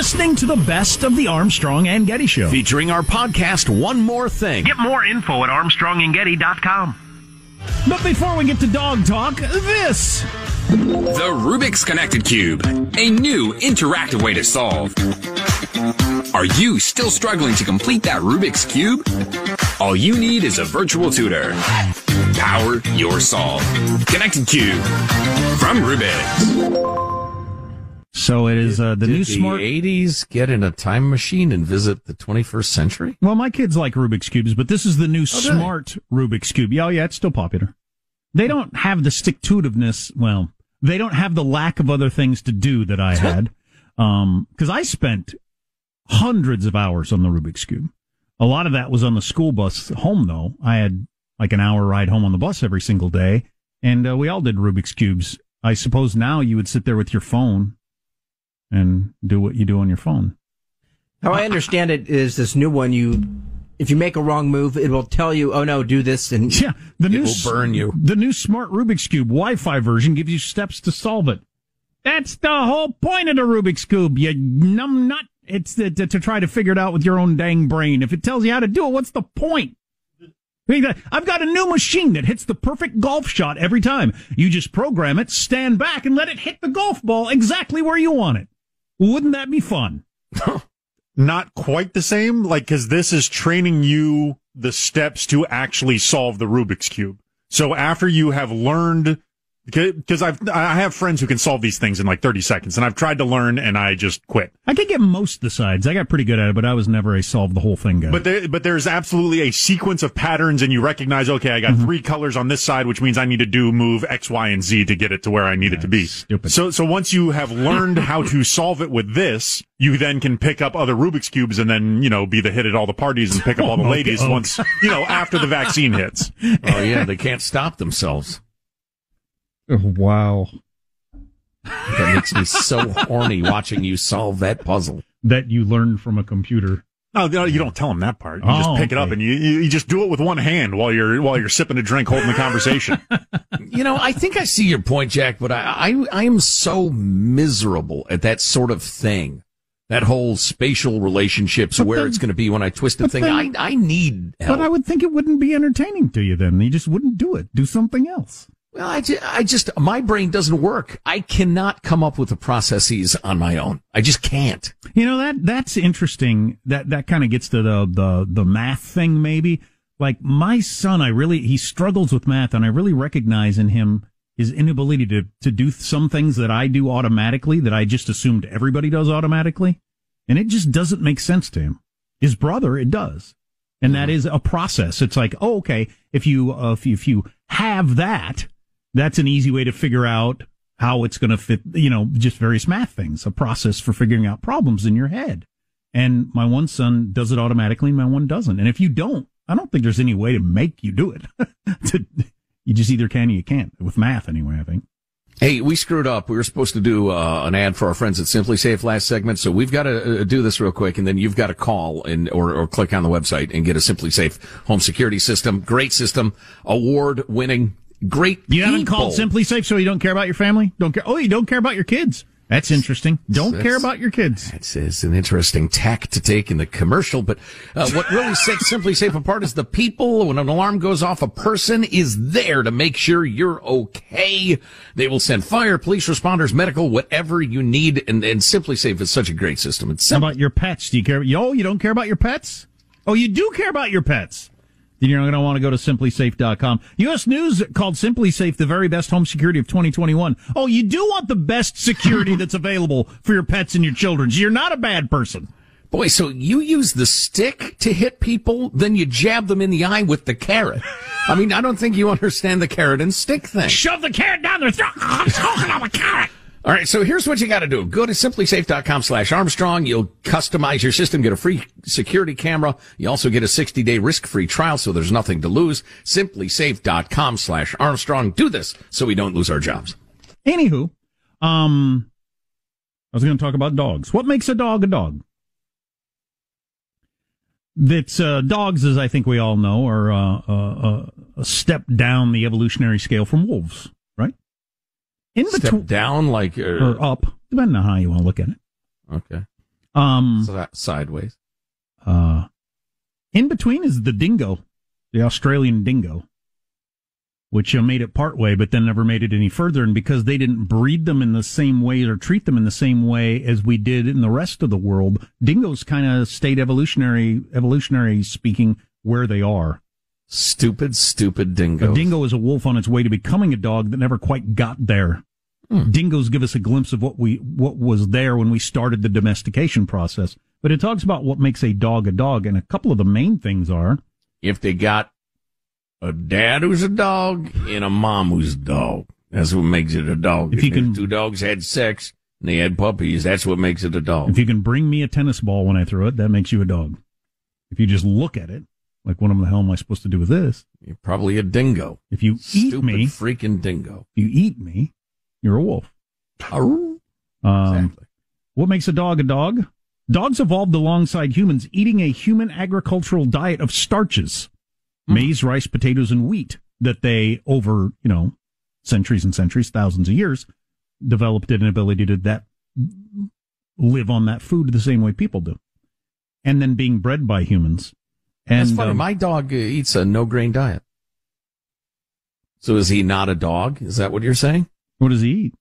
Listening to the best of the Armstrong and Getty Show. Featuring our podcast, One More Thing. Get more info at armstrongandgetty.com. But before we get to dog talk, this. The Rubik's Connected Cube, a new interactive way to solve. Are you still struggling to complete that Rubik's Cube? All you need is a virtual tutor. Power your solve. Connected Cube from Rubik's. So it is uh, the Did new smart. 80s get in a time machine and visit the 21st century? Well, my kids like Rubik's cubes, but this is the new Oh, they? smart Rubik's cube. Yeah, oh, yeah, it's still popular. They don't have the stick to itiveness. Well, they don't have the lack of other things to do that I had. Um, cause I spent hundreds of hours on the Rubik's cube. A lot of that was on the school bus home though. I had like an hour ride home on the bus every single day and uh, we all did Rubik's cubes. I suppose now you would sit there with your phone and do what you do on your phone. How I understand it is this new one. You, if you make a wrong move, it will tell you, "Oh no, do this." And Yeah, the new will burn you. The new smart Rubik's cube Wi-Fi version gives you steps to solve it. That's the whole point of the Rubik's cube. You numb nut. It's the, to, to try to figure it out with your own dang brain. If it tells you how to do it, what's the point? I've got a new machine that hits the perfect golf shot every time. You just program it, stand back, and let it hit the golf ball exactly where you want it. Wouldn't that be fun? not quite the same, like, cause this is training you the steps to actually solve the Rubik's Cube. So after you have learned, because I've, I have friends who can solve these things in like 30 seconds and I've tried to learn and I just quit. I could get most of the sides. I got pretty good at it, but I was never a solve the whole thing guy. But there, but there's absolutely a sequence of patterns and you recognize, okay, I got Mm-hmm. three colors on this side, which means I need to do move X, Y, and Z to get it to where I need it to be. stupid. So, so once you have learned how to solve it with this, you then can pick up other Rubik's cubes and then, you know, be the hit at all the parties and pick up all the ladies once, you know, after the vaccine hits. Oh, yeah, they can't stop themselves. Wow. That makes me so horny watching you solve that puzzle. That you learned from a computer. No, no, you don't tell them that part. You Oh, just pick it up and you, you, you just do it with one hand while you're, while you're sipping a drink, holding the conversation. You know, I think I see your point, Jack, but I, I, I am so miserable at that sort of thing. That whole spatial relationships, But where then- it's going to be when I twist the thing. then- I, I need help. But I would think it wouldn't be entertaining to you then. You just wouldn't do it. Do something else. Well, I just, I just, my brain doesn't work. I cannot come up with the processes on my own. I just can't. You know that that's interesting. That that kind of gets to the the the math thing maybe. like my son, I really, he struggles with math and I really recognize in him his inability to, to do some things that I do automatically that I just assumed everybody does automatically. And it just doesn't make sense to him. His brother, it does. And that is a process. It's like, oh, okay, if you, uh, if you, if you have that, that's an easy way to figure out how it's going to fit, you know, just various math things, a process for figuring out problems in your head. And my one son does it automatically and my one doesn't. And if you don't, I don't think there's any way to make you do it. to, you just either can or you can't with math anyway, I think. Hey, we screwed up. We were supposed to do uh, an ad for our friends at SimpliSafe last segment, so we've got to uh, do this real quick, and then you've got to call and or, or click on the website and get a SimpliSafe home security system. Great system, award winning, great. You haven't called SimpliSafe, so you don't care about your family. Don't care. Oh, you don't care about your kids. That's interesting. Don't That's- care about your kids. It's, it's an interesting tack to take in the commercial, but uh, what really sets SimpliSafe apart is the people. When an alarm goes off, a person is there to make sure you're okay. They will send fire, police responders, medical, whatever you need. And, and SimpliSafe is such a great system. It's How about your pets? Do you care? Yo, you don't care about your pets? Oh, you do care about your pets. Then you're not going to want to go to simplisafe.com. U.S. News called SimpliSafe the very best home security of 2021. Oh, you do want the best security that's available for your pets and your children. You're not a bad person. Boy, so you use the stick to hit people, then you jab them in the eye with the carrot. I mean, I don't think you understand the carrot and stick thing. Shove the carrot down their throat. I'm talking about a carrot. All right, so here's what you got to do. Go to simplisafe.com slash Armstrong. You'll customize your system, get a free security camera. You also get a 60 day risk free trial, so there's nothing to lose. Simplisafe.com slash Armstrong. Do this so we don't lose our jobs. Anywho, um, I was going to talk about dogs. What makes a dog a dog? That's uh, dogs, as I think we all know, are uh, uh, a step down the evolutionary scale from wolves? In Step between down like, uh, or up, depending on how you want to look at it. okay. Um, So that sideways. uh, in between is the dingo, the Australian dingo, which uh, made it part way, but then never made it any further. And because they didn't breed them in the same way or treat them in the same way as we did in the rest of the world, dingoes kind of stayed evolutionary, evolutionary speaking, where they are. Stupid, stupid dingo. A dingo is a wolf on its way to becoming a dog that never quite got there. Hmm. Dingoes give us a glimpse of what we what was there when we started the domestication process. But it talks about what makes a dog a dog, and a couple of the main things are If they got a dad who's a dog and a mom who's a dog, that's what makes it a dog. If you can- two dogs had sex and they had puppies, that's what makes it a dog. if you can bring me a tennis ball when I throw it, that makes you a dog. If you just look at it, like what am the hell am I supposed to do with this? You're probably a dingo. If you eat me, freaking dingo. if you eat me, you're a wolf. Um, Exactly. What makes a dog a dog? Dogs evolved alongside humans, eating a human agricultural diet of starches, maize, rice, potatoes, and wheat that they, over, you know, centuries and centuries, thousands of years, developed an ability to that live on that food the same way people do. And then being bred by humans. And That's funny. um, My dog uh, eats a no grain diet. So is he not a dog? Is that what you're saying? what does he eat?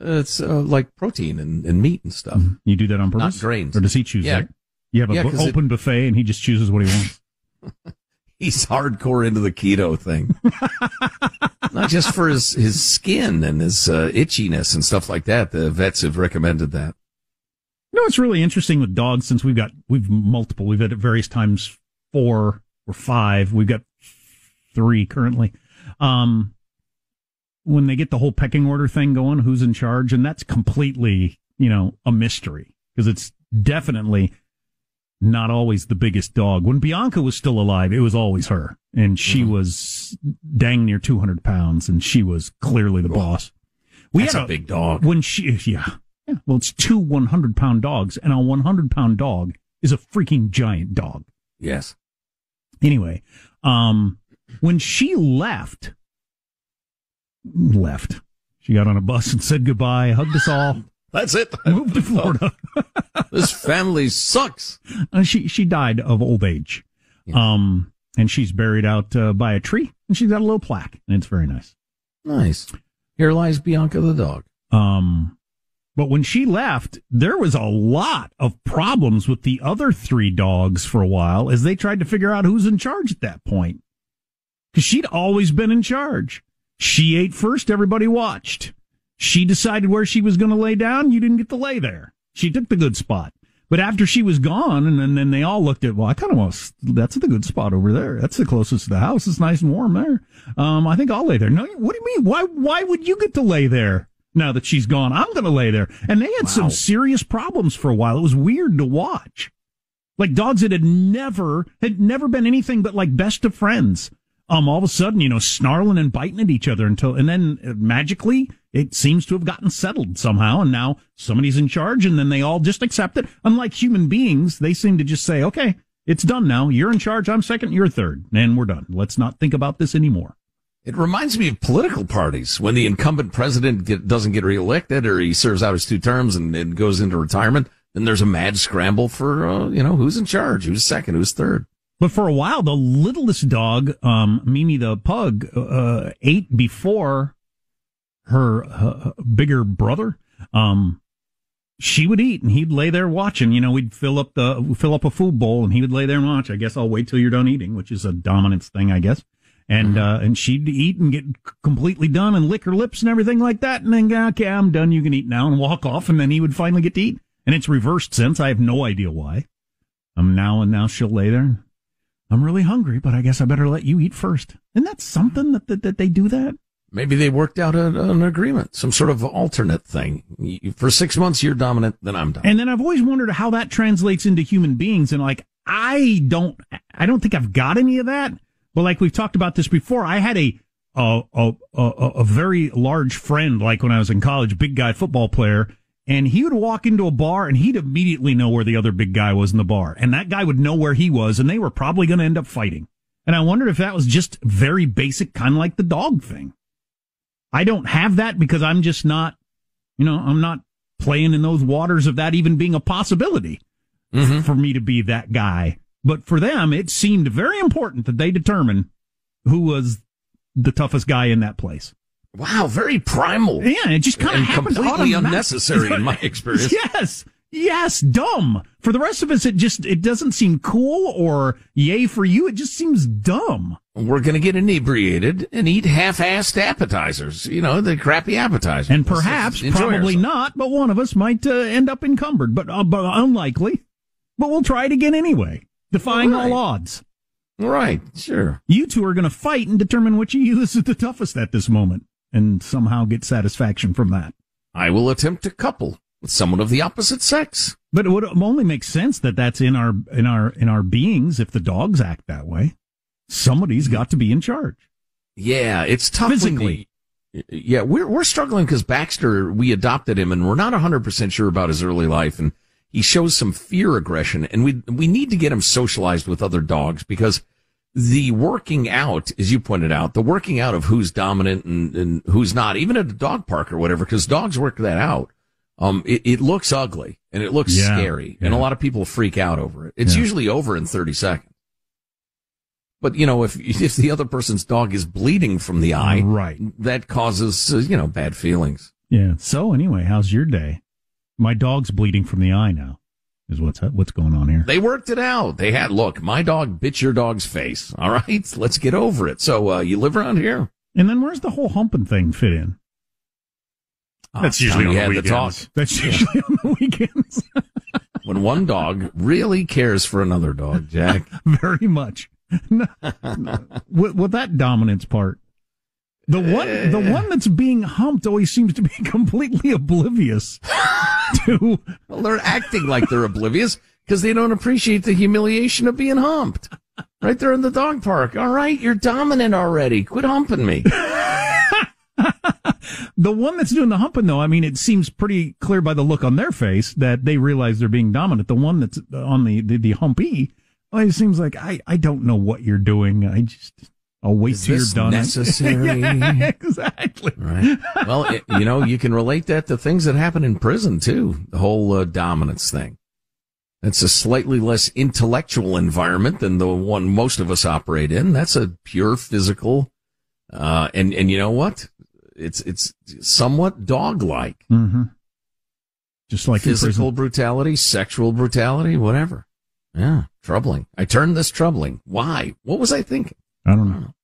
It's uh, like protein and, and meat and stuff. You do that on purpose? Not grains. Or does he choose Yeah. that? You have an Yeah, it- open buffet and he just chooses what he wants. He's hardcore into the keto thing. Not just for his, his skin and his uh, itchiness and stuff like that. The vets have recommended that. You know what's really interesting with dogs since we've got we've multiple we've had at various times four or five we've got three currently um when they get the whole pecking order thing going who's in charge and that's completely you know a mystery because it's definitely not always the biggest dog when bianca was still alive it was always her and she Mm-hmm. was dang near 200 pounds and she was clearly the boss we That's had a big dog. when she yeah yeah well it's two 100 pound dogs and a 100 pound dog is a freaking giant dog Yes. anyway um when she left left she got on a bus and said goodbye hugged us all That's it. moved to florida this family sucks. and she she died of old age um and she's buried out uh, by a tree and she's got a little plaque and it's very nice Nice. Here lies Bianca the dog. um But when she left, there was a lot of problems with the other three dogs for a while as they tried to figure out who's in charge at that point. Because she'd always been in charge. She ate first, everybody watched. She decided where she was going to lay down, you didn't get to lay there. She took the good spot. But after she was gone, and then, then they all looked at, well, I kind of want, that's the good spot over there. That's the closest to the house. It's nice and warm there. Um, I think I'll lay there. No, what do you mean? Why, why would you get to lay there now that she's gone? I'm going to lay there. And they had wow. some serious problems for a while. It was weird to watch. Like dogs that had never, had never been anything but like best of friends. Um, all of a sudden, you know, snarling and biting at each other until, and then uh, magically it seems to have gotten settled somehow, and now somebody's in charge, and then they all just accept it. Unlike human beings, they seem to just say, okay, it's done now. You're in charge. I'm second. You're third. And we're done. Let's not think about this anymore. It reminds me of political parties when the incumbent president get, doesn't get reelected or he serves out his two terms and, and goes into retirement. Then there's a mad scramble for, uh, you know, who's in charge, who's second, who's third. But for a while, the littlest dog, um, Mimi the pug, uh, ate before her uh, bigger brother, um, she would eat and he'd lay there watching. You know, we'd fill up the fill up a food bowl and he would lay there and watch. I guess I'll wait till you're done eating, which is a dominance thing, I guess. And mm-hmm. uh, and she'd eat and get completely done and lick her lips and everything like that, and then go, okay, I'm done. You can eat now and walk off. And then he would finally get to eat. And it's reversed since. I have no idea why. I'm now and now she'll lay there. I'm really hungry, but I guess I better let you eat first. Isn't that something that that, that they do that? Maybe they worked out a, an agreement, some sort of alternate thing. For six months, you're dominant, then I'm dominant. And then I've always wondered how that translates into human beings. And like, I don't, I don't think I've got any of that. But like we've talked about this before, I had a, a, a, a, a very large friend, like when I was in college, big guy football player. And he would walk into a bar and he'd immediately know where the other big guy was in the bar. And that guy would know where he was and they were probably going to end up fighting. And I wondered if that was just very basic, kind of like the dog thing. I don't have that because I'm just not, you know, I'm not playing in those waters of that even being a possibility mm-hmm. for me to be that guy. But for them, it seemed very important that they determine who was the toughest guy in that place. Wow, very primal. Yeah, it just kind of happened completely unnecessary in my experience. yes, yes, dumb. For the rest of us, it just it doesn't seem cool or yay for you. It just seems dumb. We're going to get inebriated and eat half-assed appetizers. You know, the crappy appetizers. And perhaps, probably not, but one of us might uh, end up encumbered, but, uh, but unlikely. But we'll try it again anyway, defying all, right. all odds. Right, sure. You two are going to fight and determine which of you is the toughest at this moment, and somehow get satisfaction from that. I will attempt to couple with someone of the opposite sex. But it would only make sense that that's in our in our in our beings if the dogs act that way. Somebody's got to be in charge. Yeah, it's tough physically. yeah, we're we're struggling because Baxter we adopted him and we're not hundred percent sure about his early life and he shows some fear aggression and we we need to get him socialized with other dogs because the working out, as you pointed out, the working out of who's dominant and, and who's not, even at a dog park or whatever, because dogs work that out um, it, it looks ugly and it looks yeah, scary, yeah. and a lot of people freak out over it. It's yeah. usually over in thirty seconds. But you know, if if the other person's dog is bleeding from the eye, right, that causes uh, you know bad feelings. Yeah. So anyway, how's your day? My dog's bleeding from the eye now. Is what's what's going on here? They worked it out. They had look. My dog bit your dog's face. All right, let's get over it. So uh, you live around here. And then where's the whole humping thing fit in? That's usually on the weekends. Talk. That's usually on the weekends. when one dog really cares for another dog, Jack. Very much. with, with that dominance part. The one, the one that's being humped always seems to be completely oblivious to. Well, they're acting like they're oblivious because they don't appreciate the humiliation of being humped. Right there in the dog park. All right, you're dominant already. Quit humping me. the one that's doing the humping, though, I mean, it seems pretty clear by the look on their face that they realize they're being dominant. The one that's on the the, the humpy, well, it seems like I I don't know what you're doing. I just. I'll wait Is till you're done. Necessary, yeah, exactly. Right. Well, it, you know, you can relate that to things that happen in prison too. The whole uh, dominance thing. That's a slightly less intellectual environment than the one most of us operate in. That's a pure physical. Uh, and and you know what? It's it's somewhat dog like. Mm-hmm. just like Physical brutality, sexual brutality, whatever. Yeah, troubling. I turned this troubling. Why? What was I thinking? I don't know.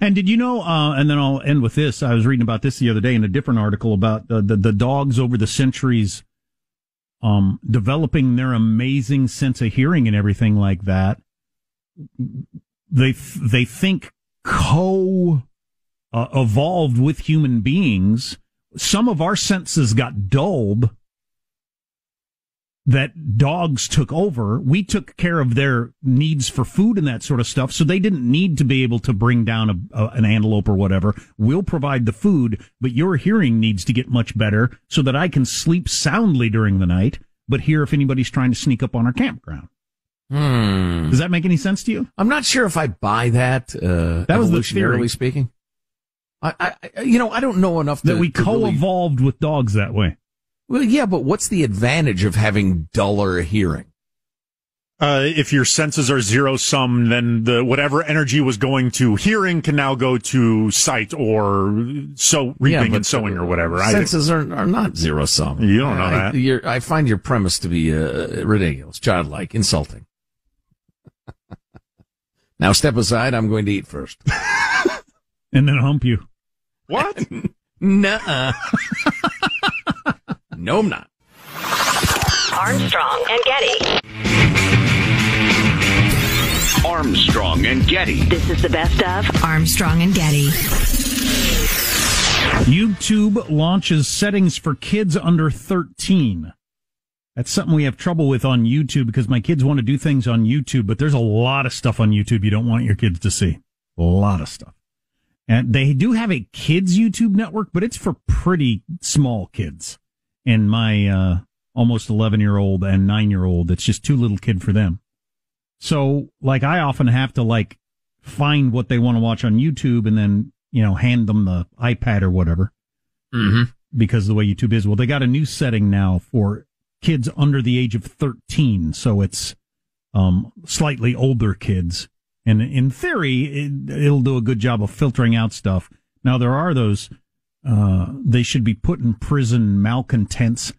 And did you know? Uh, and then I'll end with this. I was reading about this the other day in a different article about the the, the dogs over the centuries, um, developing their amazing sense of hearing and everything like that. They they think co uh, evolved with human beings. Some of our senses got dulled that dogs took over. We took care of their needs for food and that sort of stuff. So they didn't need to be able to bring down a, a, an antelope or whatever. We'll provide the food, but your hearing needs to get much better so that I can sleep soundly during the night, but hear if anybody's trying to sneak up on our campground. Hmm. Does that make any sense to you? I'm not sure if I buy that. Uh, That was the evolutionarily theory. speaking. I, I, you know, I don't know enough to, That we to really- co-evolved with dogs that way. Well, yeah, but what's the advantage of having duller hearing? Uh, if your senses are zero sum, then the whatever energy was going to hearing can now go to sight or so reaping but and sowing or whatever. I- Senses are, are not zero sum. You don't know I, that. You're, I find your premise to be uh, ridiculous, childlike, insulting. now step aside. I'm going to eat first. And then hump you. What? Nuh-uh. No, I'm not. Armstrong and Getty. Armstrong and Getty. This is the best of Armstrong and Getty. YouTube launches settings for kids under 13. That's something we have trouble with on YouTube because my kids want to do things on YouTube, but there's a lot of stuff on YouTube you don't want your kids to see. A lot of stuff. And they do have a kids YouTube network, but it's for pretty small kids. And my uh, almost 11 year old and 9 year old, it's just too little kid for them. So, like, I often have to like find what they want to watch on YouTube and then, you know, hand them the iPad or whatever Mm-hmm. because of the way YouTube is. Well, they got a new setting now for kids under the age of 13. So it's, um, slightly older kids. And in theory, it, it'll do a good job of filtering out stuff. Now, there are those, uh, they should be put in prison malcontents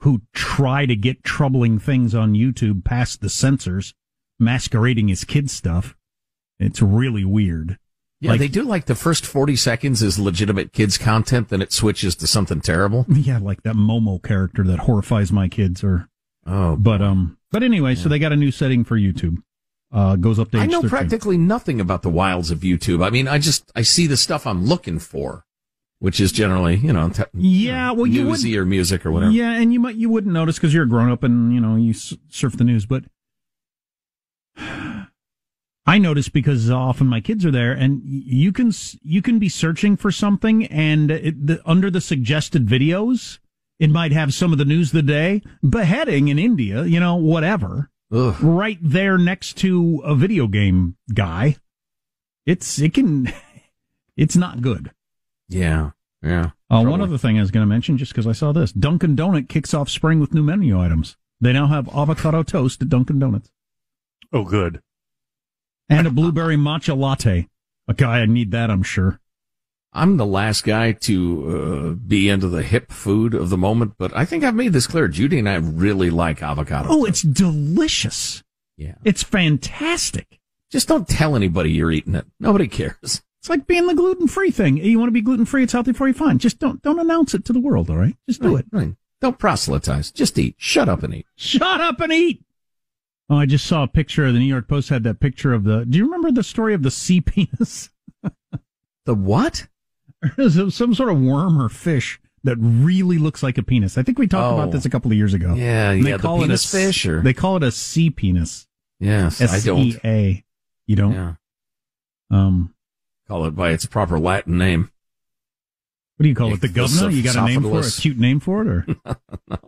who try to get troubling things on YouTube past the censors, masquerading as kid stuff. It's really weird. Yeah, Like- they do like the first 40 seconds is legitimate kids content, then it switches to something terrible. Yeah, like that Momo character that horrifies my kids or Oh, But um, but anyway, so they got a new setting for YouTube. Uh, goes up to I know 13. practically nothing about the wilds of YouTube. I mean, I just, I see the stuff I'm looking for, which is generally, you know, te- Yeah, well, you newsy or music or whatever. Yeah, and you might you wouldn't notice because you're a grown up and you know you s- surf the news, but I notice because often my kids are there, and you can you can be searching for something, and it, the, under the suggested videos, it might have some of the news of the day, beheading in India, you know, whatever, Ugh. right there next to a video game guy. It's it can, it's not good. Yeah. Yeah. Uh, one other thing I was going to mention, just because I saw this, Dunkin' Donut kicks off spring with new menu items. They now have avocado toast at Dunkin' Donuts Oh, good. and a blueberry matcha latte. A okay, guy, I need that, I'm sure. I'm the last guy to uh, be into the hip food of the moment, but I think I've made this clear. Judy and I really like avocado. Oh, it's delicious. Yeah. It's fantastic. Just don't tell anybody you're eating it. Nobody cares. It's like being the gluten free thing. You want to be gluten free? It's healthy for you. Fine. Just don't don't announce it to the world. All right. Just do Right, it. Right. Don't proselytize. Just eat. Shut up and eat. Shut up and eat. Oh, I just saw a picture. of The New York Post had that picture of the. Do you remember the story of the sea penis? The what? Some sort of worm or fish that really looks like a penis. I think we talked Oh. about this a couple of years ago. Yeah, And yeah, the call it a penis fish or- they call it a sea penis. Yes, I S don't. A. You don't. Yeah. Um. Call it by its proper Latin name. What do you call it? The governor? You got a name for it? A cute name for it, or no.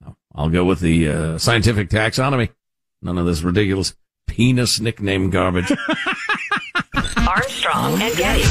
No. I'll go with the uh, scientific taxonomy. None of this ridiculous penis nickname garbage. Armstrong and Getty.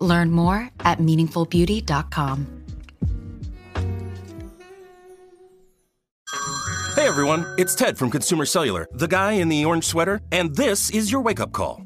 Learn more at meaningfulbeauty.com. Hey everyone, it's Ted from Consumer Cellular, the guy in the orange sweater, and this is your wake up call.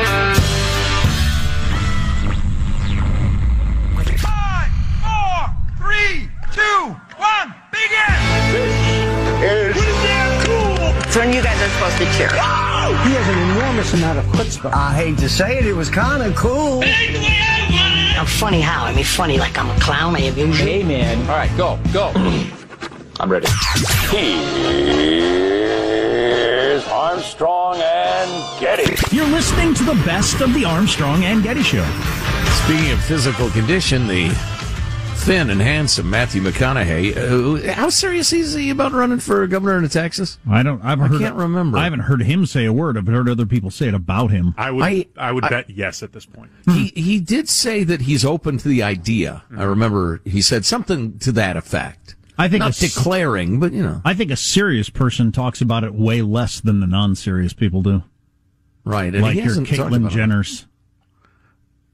Two, one, begin! This is cool! It's when you guys are supposed to cheer. He has an enormous amount of chutzpah. I hate to say it, it was kind of cool. I'm funny how? I mean, funny like I'm a clown. I abuse you. Hey, man. All right, go, go. I'm ready. Here's Armstrong and Getty. You're listening to the best of the Armstrong and Getty Show. Speaking of physical condition, the thin and handsome Matthew McConaughey. Uh, how serious is he about running for governor in Texas? I don't. I've I heard, can't remember. I haven't heard him say a word. I've heard other people say it about him. I would. I- I, would I- bet yes at this point. He he did say that he's open to the idea. I remember he said something to that effect. I think Not a s- declaring, but you know, I think a serious person talks about it way less than the non-serious people do. right? And like he your hasn't Caitlyn about it. Jenner's.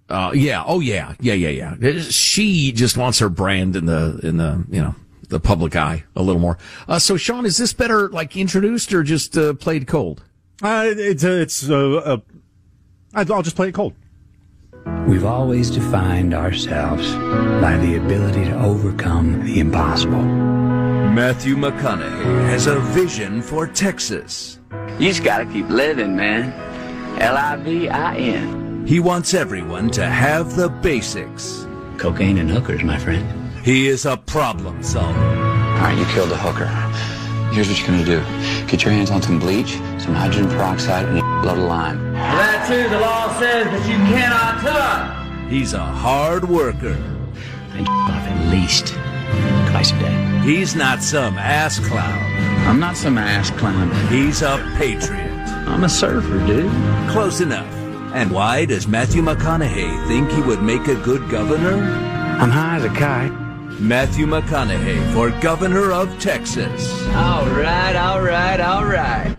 Uh, yeah. Oh, yeah. Yeah. Yeah. Yeah. She just wants her brand in the in the you know the public eye a little more. Uh, so, Sean, is this better like introduced or just uh, played cold? Uh, it's a, it's a, a, I'll just play it cold. We've always defined ourselves by the ability to overcome the impossible. Matthew McConaughey has a vision for Texas. You just gotta keep living, man. L-I-V-I-N. He wants everyone to have the basics. Cocaine and hookers, my friend. He is a problem solver. All right, you killed the hooker. Here's what you're gonna do. Get your hands on some bleach, some hydrogen peroxide, and a load of lime. That too, the law says that you cannot touch. He's a hard worker. I off at least twice a day. He's not some ass clown. I'm not some ass clown. He's a patriot. I'm a surfer, dude. Close enough. And why does Matthew McConaughey think he would make a good governor? I'm high as a kite. Matthew McConaughey for governor of Texas. All right, all right, all right.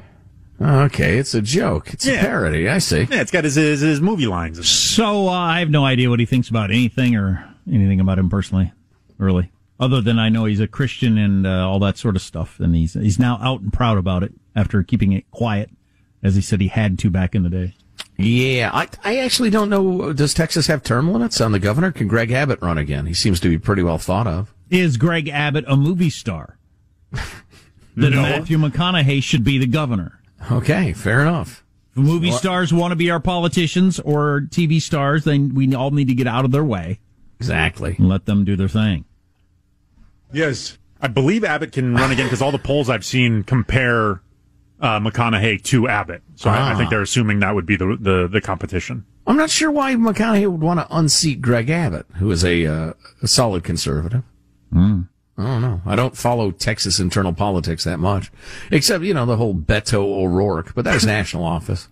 Okay, it's a joke. It's a parody. I see. Yeah, it's got his his, his movie lines. in it. So uh, I have no idea what he thinks about anything or anything about him personally, really. Other than I know he's a Christian and uh, all that sort of stuff, and he's he's now out and proud about it after keeping it quiet, as he said he had to back in the day. Yeah, I, I actually don't know. Does Texas have term limits on the governor? Can Greg Abbott run again? He seems to be pretty well thought of. Is Greg Abbott a movie star? that No. Matthew McConaughey should be the governor. Okay, fair enough. If movie Well- stars want to be our politicians or TV stars, then we all need to get out of their way Exactly. and let them do their thing. Yes, I believe Abbott can run again because all the polls I've seen compare uh, McConaughey to Abbott. So I, I think Ah. they're assuming that would be the the, the competition. I'm not sure why McConaughey would want to unseat Greg Abbott, who is a, uh, a solid conservative. Hmm. I don't know. I don't follow Texas internal politics that much, except you know the whole Beto O'Rourke, but that was national office.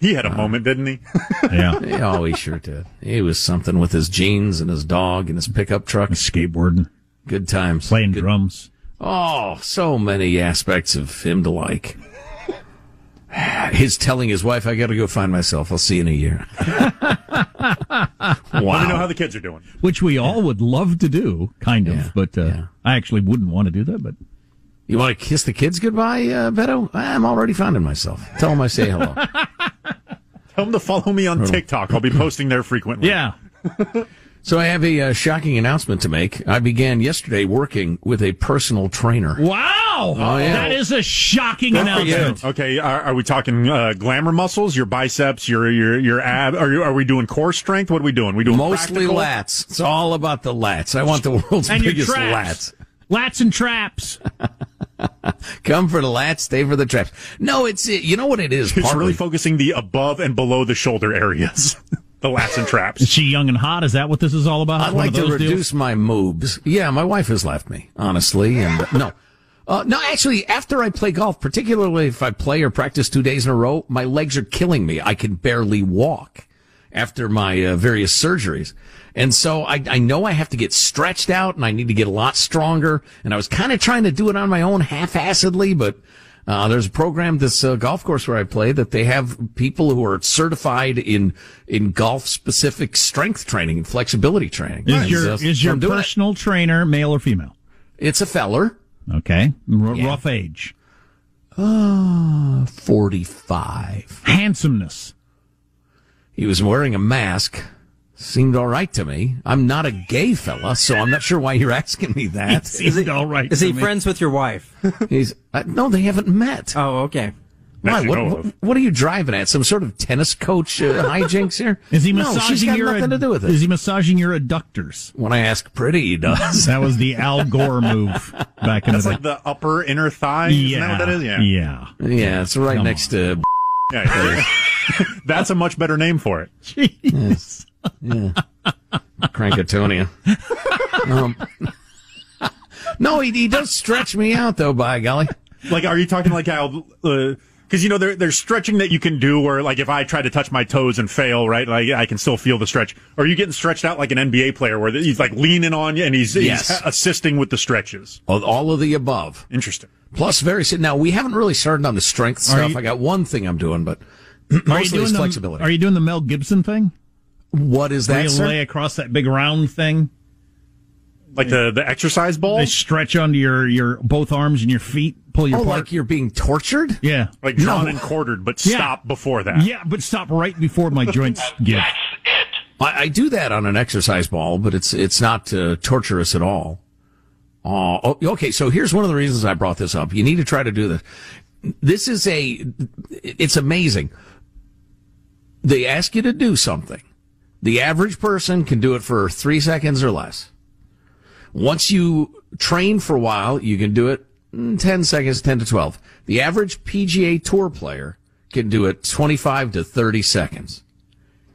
He had a moment, didn't he? Yeah. oh, he sure did. He was something with his jeans and his dog and his pickup truck. Skateboarding. Good times. Playing Good- drums. Oh, so many aspects of him to like. His telling his wife, I gotta go find myself. I'll see you in a year. wow. Let me know how the kids are doing. Which we all would love to do, kind of, but uh, I actually wouldn't want to do that. But You want to kiss the kids goodbye, uh, Beto? I'm already finding myself. Tell them I say hello. Tell them to follow me on TikTok. I'll be posting there frequently. Yeah. so I have a uh, shocking announcement to make. I began yesterday working with a personal trainer. wow, Oh, yeah. that is a shocking Good for you. announcement. Okay, are, are we talking uh, glamour muscles, your biceps, your your your ab? Are, you, are we doing core strength? What are we doing? We doing Mostly practical? lats. It's all about the lats. I want the world's And your biggest traps. lats. Lats and traps. Come for the lats, stay for the traps. No, it's you know what it is. It's partly- really focusing the above and below the shoulder areas, the lats and traps. Is traps. she young and hot? Is that what this is all about? I'd One like to those deals? reduce my moobs. Yeah, my wife has left me, honestly, and no. Uh, no, actually, after I play golf, particularly if I play or practice two days in a row, my legs are killing me. I can barely walk after my uh, various surgeries. And so I, I know I have to get stretched out and I need to get a lot stronger. And I was kind of trying to do it on my own half-assedly, but uh, there's a program, this uh, golf course where I play, that they have people who are certified in in golf specific strength training and flexibility training. Is And, your uh, is your I'm it. personal trainer male or female? It's a feller. Okay, R- Yeah. rough age, Uh, 45. handsomeness. He was wearing a mask. Seemed all right to me. I'm not a gay fella, so I'm not sure why you're asking me that. Seemed all right. Is to he me. friends with your wife? He's uh, no, they haven't met. Oh, okay. Why? What, what, what are you driving at? Some sort of tennis coach uh, hijinks here? Is he massaging no, massaging she's got your nothing to do with it. Is he massaging your adductors? when I ask pretty, he does. That was the Al Gore move back in That's the like day. the upper inner thigh. Isn't that what that is? Yeah. yeah. yeah, it's right Come next to. Yeah, yeah. That's a much better name for it. Jeez. Yeah. Crankatonia. um, no, he, he does stretch me out, though, by golly. Like, are you talking like how? Because you know, there, there's stretching that you can do where, like, if I try to touch my toes and fail, right, like I can still feel the stretch. Or are you getting stretched out like an NBA player where he's like leaning on you and he's, Yes. he's assisting with the stretches? All- All of the above. Interesting. Plus, very. Now, we haven't really started on the strength Are stuff. you- I got one thing I'm doing, but Are you mostly doing it's the, flexibility. Are you doing the Mel Gibson thing? what is Where that, you sir? lay across that big round thing? Like the, the exercise ball? They stretch onto your, your both arms and your feet, pull your oh, part. like you're being tortured? yeah. Like drawn No. and quartered, but Yeah. stop before that. Yeah, but stop right before my joints give. I, I do that on an exercise ball, but it's it's not uh, torturous at all. Uh, oh, okay, so here's one of the reasons I brought this up. You need to try to do this. This is a, it's amazing. They ask you to do something. The average person can do it for three seconds or less. Once you train for a while, you can do it in 10 seconds, 10 to 12. The average PGA Tour player can do it 25 to 30 seconds.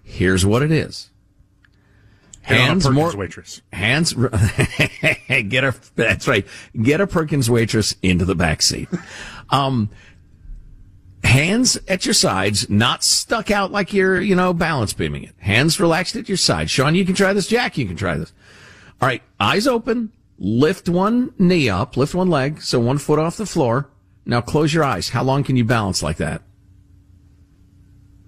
Here's what it is. Get on a Hands Perkins more waitress. hands get a that's right get a Perkins waitress into the back seat. Um, hands at your sides, not stuck out like you're you know balance beaming it. Hands relaxed at your side. Sean, you can try this. Jack, you can try this. All right, eyes open. Lift one knee up. Lift one leg, so one foot off the floor. Now close your eyes. How long can you balance like that?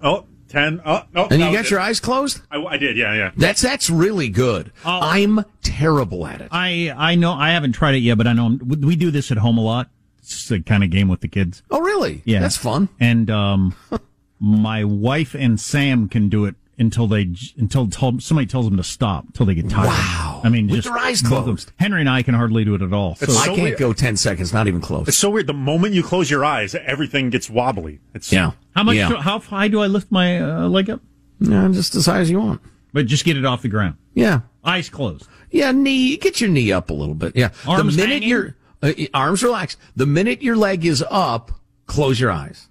Oh, 10. Oh, oh, And you that got your eyes closed. I, I did, yeah, yeah. That's that's really good. Oh. I'm terrible at it. I I know I haven't tried it yet, but I know we we do this at home a lot. It's just a kind of game with the kids. Oh, really? Yeah, that's fun. And um, my wife and Sam can do it until they until told, somebody tells them to stop until they get tired. Wow. I mean, With just their eyes both them. closed. Henry and I can hardly do it at all. So It's I can't weird. go ten seconds, not even close. It's so weird. The moment you close your eyes, everything gets wobbly. It's Yeah. how much? Yeah. Do, how high do I lift my uh, leg up? Yeah, just as high as you want. But just get it off the ground. Yeah. Eyes closed. Yeah, knee, get your knee up a little bit. Yeah. Arms the minute hanging? your uh, arms relaxed, the minute your leg is up, close your eyes.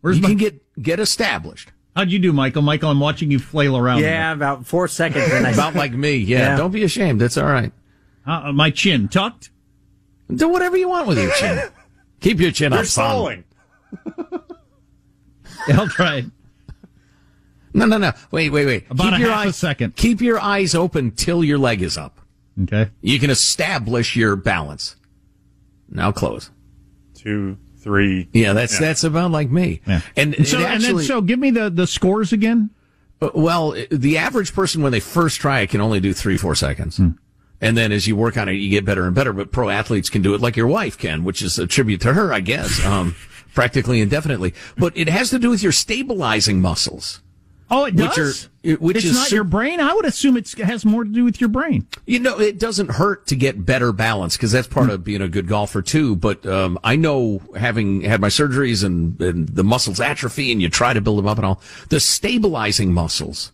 Where's you my- can get get established. How'd you do, Michael? Michael, I'm watching you flail around. Yeah, about four seconds. And I About like me. Yeah, Yeah. Don't be ashamed. That's all right. Uh, my chin tucked. Do whatever you want with your chin. Keep your chin You're up, son. stalling. Yeah, I'll try it. No, no, no. Wait, wait, wait. About keep a your half a eyes, second. Keep your eyes open till your leg is up. Okay. You can establish your balance. Now close. Two, three. Yeah, that's Yeah. that's about like me. Yeah. And, And so, it and then, so give me the, the scores again. Uh, Well, the average person when they first try it can only do three, four seconds. Hmm. And then as you work on it, you get better and better. But pro athletes can do it like your wife can, which is a tribute to her, I guess, um, practically indefinitely. But it has to do with your stabilizing muscles. Oh, it Which does. are- which it's is not your brain. I would assume it's, it has more to do with your brain. You know, it doesn't hurt to get better balance because that's part of being a good golfer too. But um, I know, having had my surgeries and, and the muscles atrophy, and you try to build them up and all, the stabilizing muscles,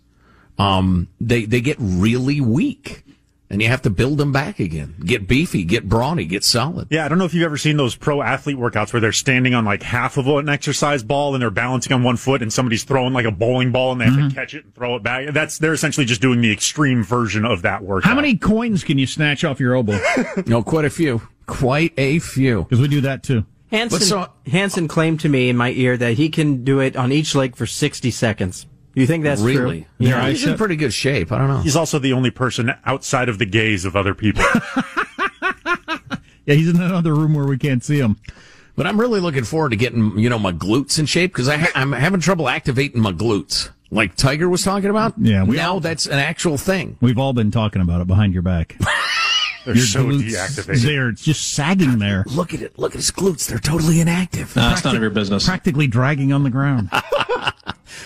um, they they get really weak, and you have to build them back again. Get beefy, get brawny, get solid. Yeah, I don't know if you've ever seen those pro athlete workouts where they're standing on like half of an exercise ball and they're balancing on one foot and somebody's throwing like a bowling ball and they have Mm-hmm. to catch it and throw it back. That's they're essentially just doing the extreme version of that workout. How many coins can you snatch off your elbow? No, quite a few, quite a few. Because we do that too. Hanson, But so- Hanson claimed to me in my ear that he can do it on each leg for 60 seconds. You think that's really? true? Yeah, he's in pretty good shape. I don't know. He's also the only person outside of the gaze of other people. Yeah, he's in another room where we can't see him. But I'm really looking forward to getting, you know, my glutes in shape because ha- I'm having trouble activating my glutes, like Tiger was talking about. Yeah, we now that's an actual thing. We've all been talking about it behind your back. They're Your so glutes deactivated. There, it's just sagging there. Look at it. Look at his glutes. They're totally inactive. No, it's none of your business. Practically dragging on the ground.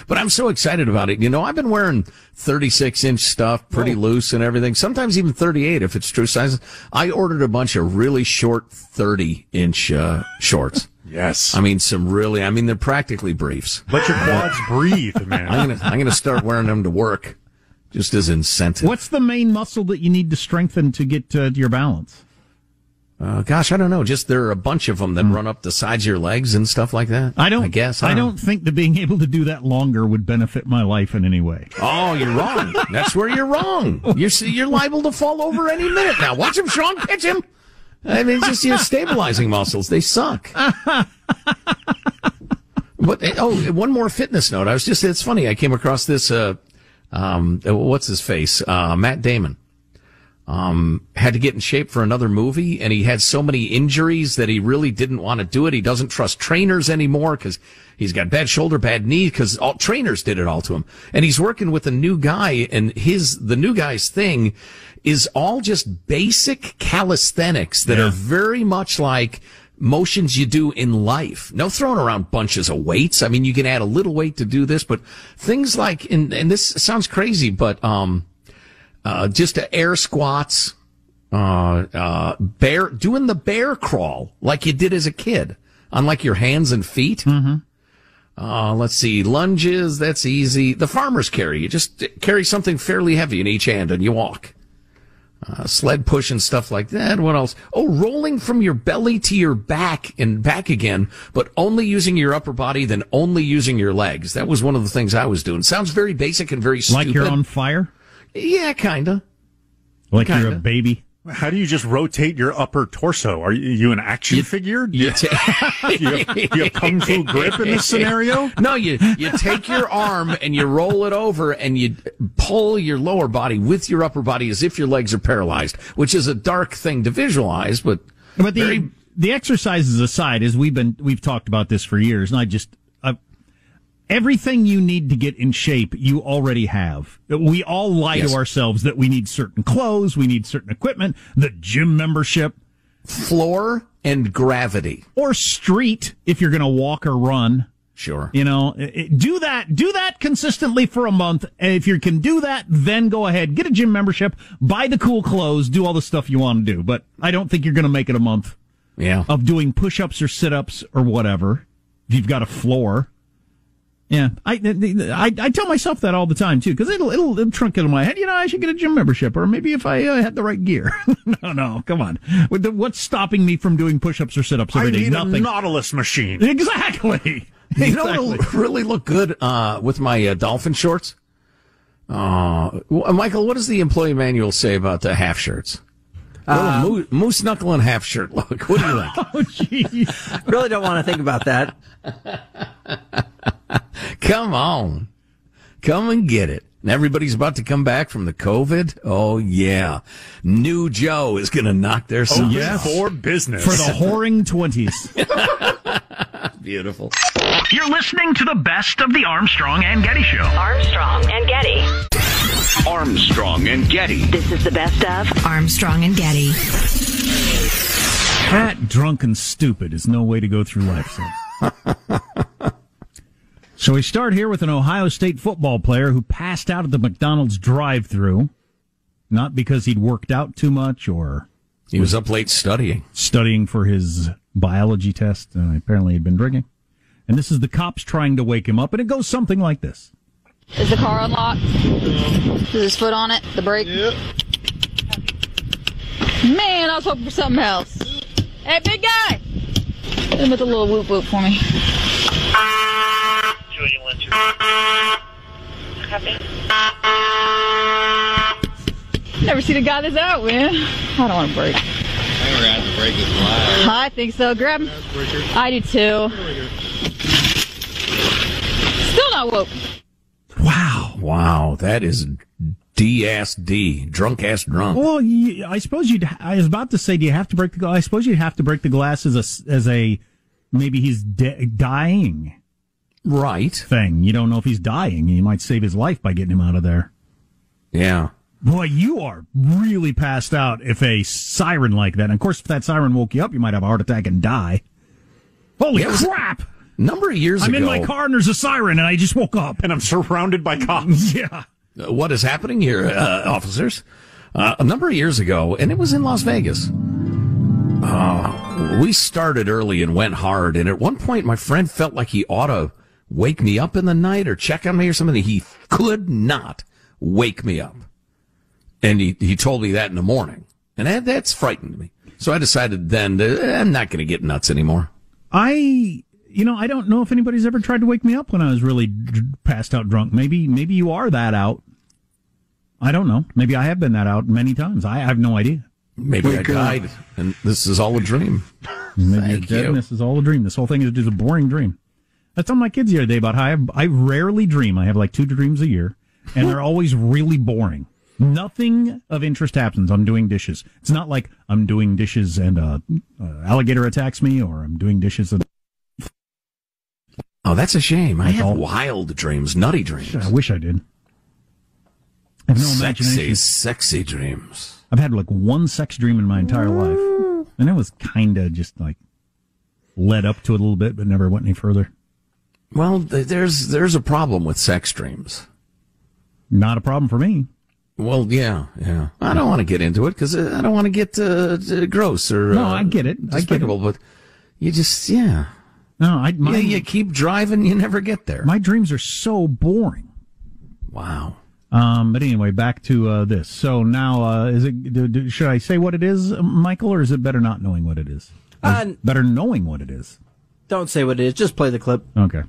But I'm so excited about it. You know, I've been wearing 36 inch stuff, pretty loose and everything. Sometimes even 38 if it's true size. I ordered a bunch of really short 30 inch uh, shorts. yes. I mean, some really. I mean, they're practically briefs. Let your quads breathe, man. I'm gonna I'm gonna start wearing them to work, just as incentive. What's the main muscle that you need to strengthen to get uh, your balance? Uh, gosh, I don't know. Just there are a bunch of them that run up the sides of your legs and stuff like that. I don't. I guess. I don't. don't think that being able to do that longer would benefit my life in any way. Oh, you're wrong. That's where you're wrong. You're you're liable to fall over any minute now. Watch him, Sean. Catch him. I mean, just your stabilizing muscles. They suck. But oh, one more fitness note. I was just. It's funny. I came across this. Uh, um, what's his face? Uh, Matt Damon. Um, had to get in shape for another movie, and he had so many injuries that he really didn't want to do it. He doesn't trust trainers anymore because he's got bad shoulder, bad knee, because all trainers did it all to him. And he's working with a new guy, and his the new guy's thing is all just basic calisthenics that are very much like motions you do in life. No throwing around bunches of weights. I mean, you can add a little weight to do this, but things like, and, and this sounds crazy, but, um, uh, just air squats, uh, uh, bear, doing the bear crawl like you did as a kid on like your hands and feet. Mm-hmm. Uh, let's see, lunges, that's easy. The farmer's carry, you just carry something fairly heavy in each hand and you walk. Uh, sled push and stuff like that. What else? Oh, rolling from your belly to your back and back again, but only using your upper body, then only using your legs. That was one of the things I was doing. Sounds very basic and very stupid. Like you're on fire? Yeah, kinda. Like you're a baby? How do you just rotate your upper torso? Are you, you an action figure? You, You ta- do you have, do you have kung fu grip in this scenario? No, you you take your arm and you roll it over and you pull your lower body with your upper body as if your legs are paralyzed, which is a dark thing to visualize, but But the very the exercises aside, as we've been we've talked about this for years, and I just everything you need to get in shape, you already have. We all lie Yes. to ourselves that we need certain clothes, we need certain equipment, the gym membership, floor and gravity. or street if you're going to walk or run. Sure. You know, do that. Do that consistently for a month. And if you can do that, then go ahead, get a gym membership, buy the cool clothes, do all the stuff you want to do. But I don't think you're going to make it a month Yeah. of doing push-ups or sit-ups or whatever. If you've got a floor, Yeah, I, I I tell myself that all the time too because it'll, it'll it'll trunk into my head. You know, I should get a gym membership, or maybe if I uh, had the right gear. no, no, come on. What's stopping me from doing push-ups or sit-ups every I day? need Nothing. a Nautilus machine. Exactly. Hey, you know Exactly. what'll really look good uh, with my uh, dolphin shorts? Uh, well, Michael, what does the employee manual say about the half shirts? Uh, moose, moose knuckle and half shirt look. What do you think? oh, jeez. really don't want to think about that. Come on. Come and get it. And everybody's about to come back from the COVID. Oh, yeah. New Joe is going to knock their socks yes. off. For business. For the whoring twenties. Beautiful. You're listening to the best of the Armstrong and Getty Show. Armstrong and Getty. Armstrong and Getty. This is the best of Armstrong and Getty. Fat, drunk, and stupid is no way to go through life. So. so we start here with an Ohio State football player who passed out at the McDonald's drive-through, not because he'd worked out too much or He was up late studying. studying for his biology test. Uh, apparently, he'd been drinking. And this is the cops trying to wake him up, and it goes something like this. Is the car unlocked? Is his foot on it? The brake? Yep. Man, I was hoping for something else. Hey, big guy! Hit him with a little whoop whoop for me. Never seen a guy this out, man. I don't want to break. I never had to have to break his glass. I think so. Grab him. I do too. Still not woke. Wow. Wow. That is D-ass-D. Drunk ass drunk. Well, you, I suppose you'd. I was about to say, do you have to break the? gla- I suppose you'd have to break the glass as a as a maybe he's de- dying Right. thing. You don't know if he's dying. You might save his life by getting him out of there. Yeah. Boy, you are really passed out if a siren like that. And of course, if that siren woke you up, you might have a heart attack and die. Holy Yeah, crap! Number of years ago I'm ago. in my car and there's a siren and I just woke up. And I'm surrounded by cops. Yeah. Uh, what is happening here, uh, officers? Uh, a number of years ago, and it was in Las Vegas. Uh, we started early and went hard, and at one point, my friend felt like he ought to wake me up in the night or check on me or something. He could not wake me up, and he he told me that in the morning, and that, that's frightened me. So I decided then that, eh, I'm not going to get nuts anymore. I, you know, I don't know if anybody's ever tried to wake me up when I was really d- passed out drunk. Maybe, maybe you are that out. I don't know. Maybe I have been that out many times. I I have no idea. Maybe I Wake up. died, and this is all a dream. Maybe your Thank you. deadness is all a dream. This whole thing is just a boring dream. I told my kids the other day about how I, have, I rarely dream. I have like two dreams a year, and they're always really boring. Nothing of interest happens. I'm doing dishes. It's not like I'm doing dishes and uh, uh, alligator attacks me, or I'm doing dishes and Oh, that's a shame. I Like have wild dreams, nutty dreams. I wish I did. I have no sexy, imagination. sexy dreams. I've had like one sex dream in my entire life, and it was kind of just like led up to it a little bit, but never went any further. Well, there's there's a problem with sex dreams. Not a problem for me. Well, yeah, yeah. I don't want to get into it because I don't want to get uh, uh, gross or No, uh, I get it. I get it. despicable, but you just yeah. No, I my, yeah, you keep driving, you never get there. my dreams are so boring. Wow. Um, but anyway, back to uh, this. So now, uh, is it? Do, do, should I say what it is, Michael, or is it better not knowing what it is? Uh, better knowing what it is. Don't say what it is. Just play the clip. Okay.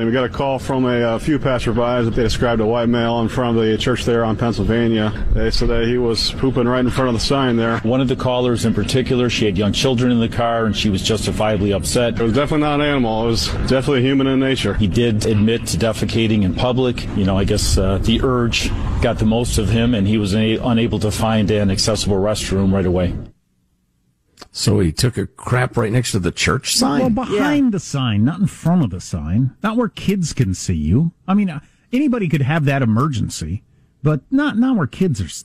Then we got a call from a, uh few passerbys that they described a white male in front of the church there on Pennsylvania. They said that he was pooping right in front of the sign there. One of the callers in particular, she had young children in the car and she was justifiably upset. It was definitely not an animal. It was definitely human in nature. He did admit to defecating in public. You know, I guess uh, the urge got the most of him and he was a- unable to find an accessible restroom right away. So he took a crap right next to the church sign. Well, behind the sign, not in front of the sign, not where kids can see you. I mean, uh, anybody could have that emergency, but not not where kids are. s-.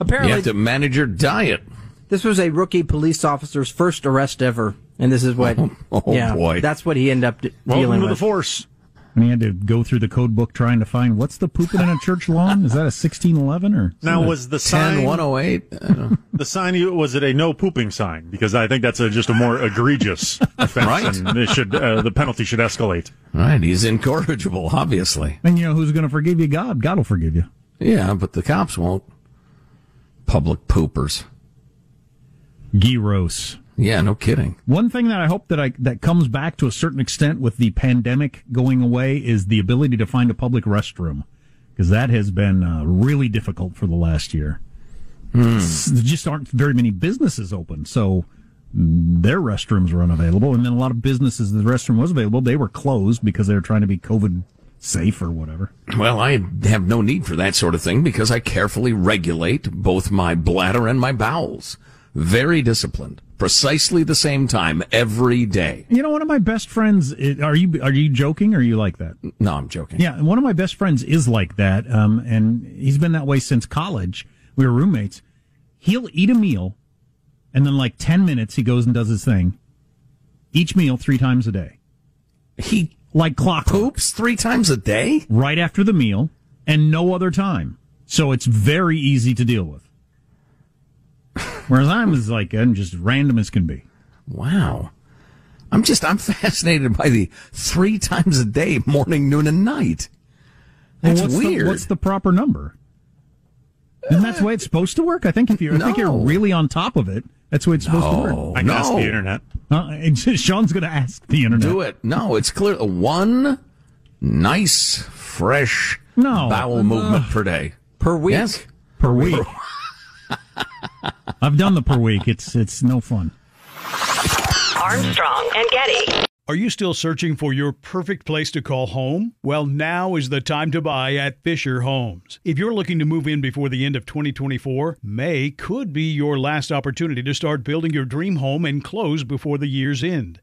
Apparently, you have to manage your diet. this was a rookie police officer's first arrest ever, and this is what. Oh, yeah, boy. that's what he ended up d- Welcome dealing to the force. When he had to go through the code book trying to find what's the pooping in a church lawn? Is that a 1611 or? Now, was the sign 108? the sign was it a no pooping sign? Because I think that's a, just a more egregious offense, Right. and it should uh, the penalty should escalate. Right, he's incorrigible, obviously. And you know who's going to forgive you? God. God will forgive you. Yeah, but the cops won't. Public poopers. Gyros. Yeah, no kidding. One thing that I hope that I that comes back to a certain extent with the pandemic going away is the ability to find a public restroom because that has been uh, really difficult for the last year. S- There just aren't very many businesses open, so mm, their restrooms were unavailable, and then a lot of businesses the restroom was available they were closed because they were trying to be COVID safe or whatever. Well, I have no need for that sort of thing because I carefully regulate both my bladder and my bowels. Very disciplined. Precisely the same time every day. You know, one of my best friends. Are you are you joking? Or are you like that? No, I'm joking. Yeah, one of my best friends is like that, um, and he's been that way since college. We were roommates. He'll eat a meal, and then like ten minutes, he goes and does his thing. Each meal three times a day. He like clock poops three times a day, right after the meal, and no other time. So it's very easy to deal with. Whereas I'm as like I'm just random as can be. Wow. I'm just, I'm fascinated by the three times a day, morning, noon, and night. That's Well, what's the- weird. what's the proper number? Isn't that the way it's supposed to work? I think if you're, I think you're really on top of it, that's the way it's supposed to work. I can ask the internet. Uh, it's- Sean's going to ask the internet. Do it. No, it's clear. One nice, fresh No. bowel Uh, movement per day. Per week? Yes. per week. I've done the per week. It's it's no fun. Armstrong and Getty. Are you still searching for your perfect place to call home? Well, now is the time to buy at Fisher Homes. If you're looking to move in before the end of 2024, May could be your last opportunity to start building your dream home and close before the year's end.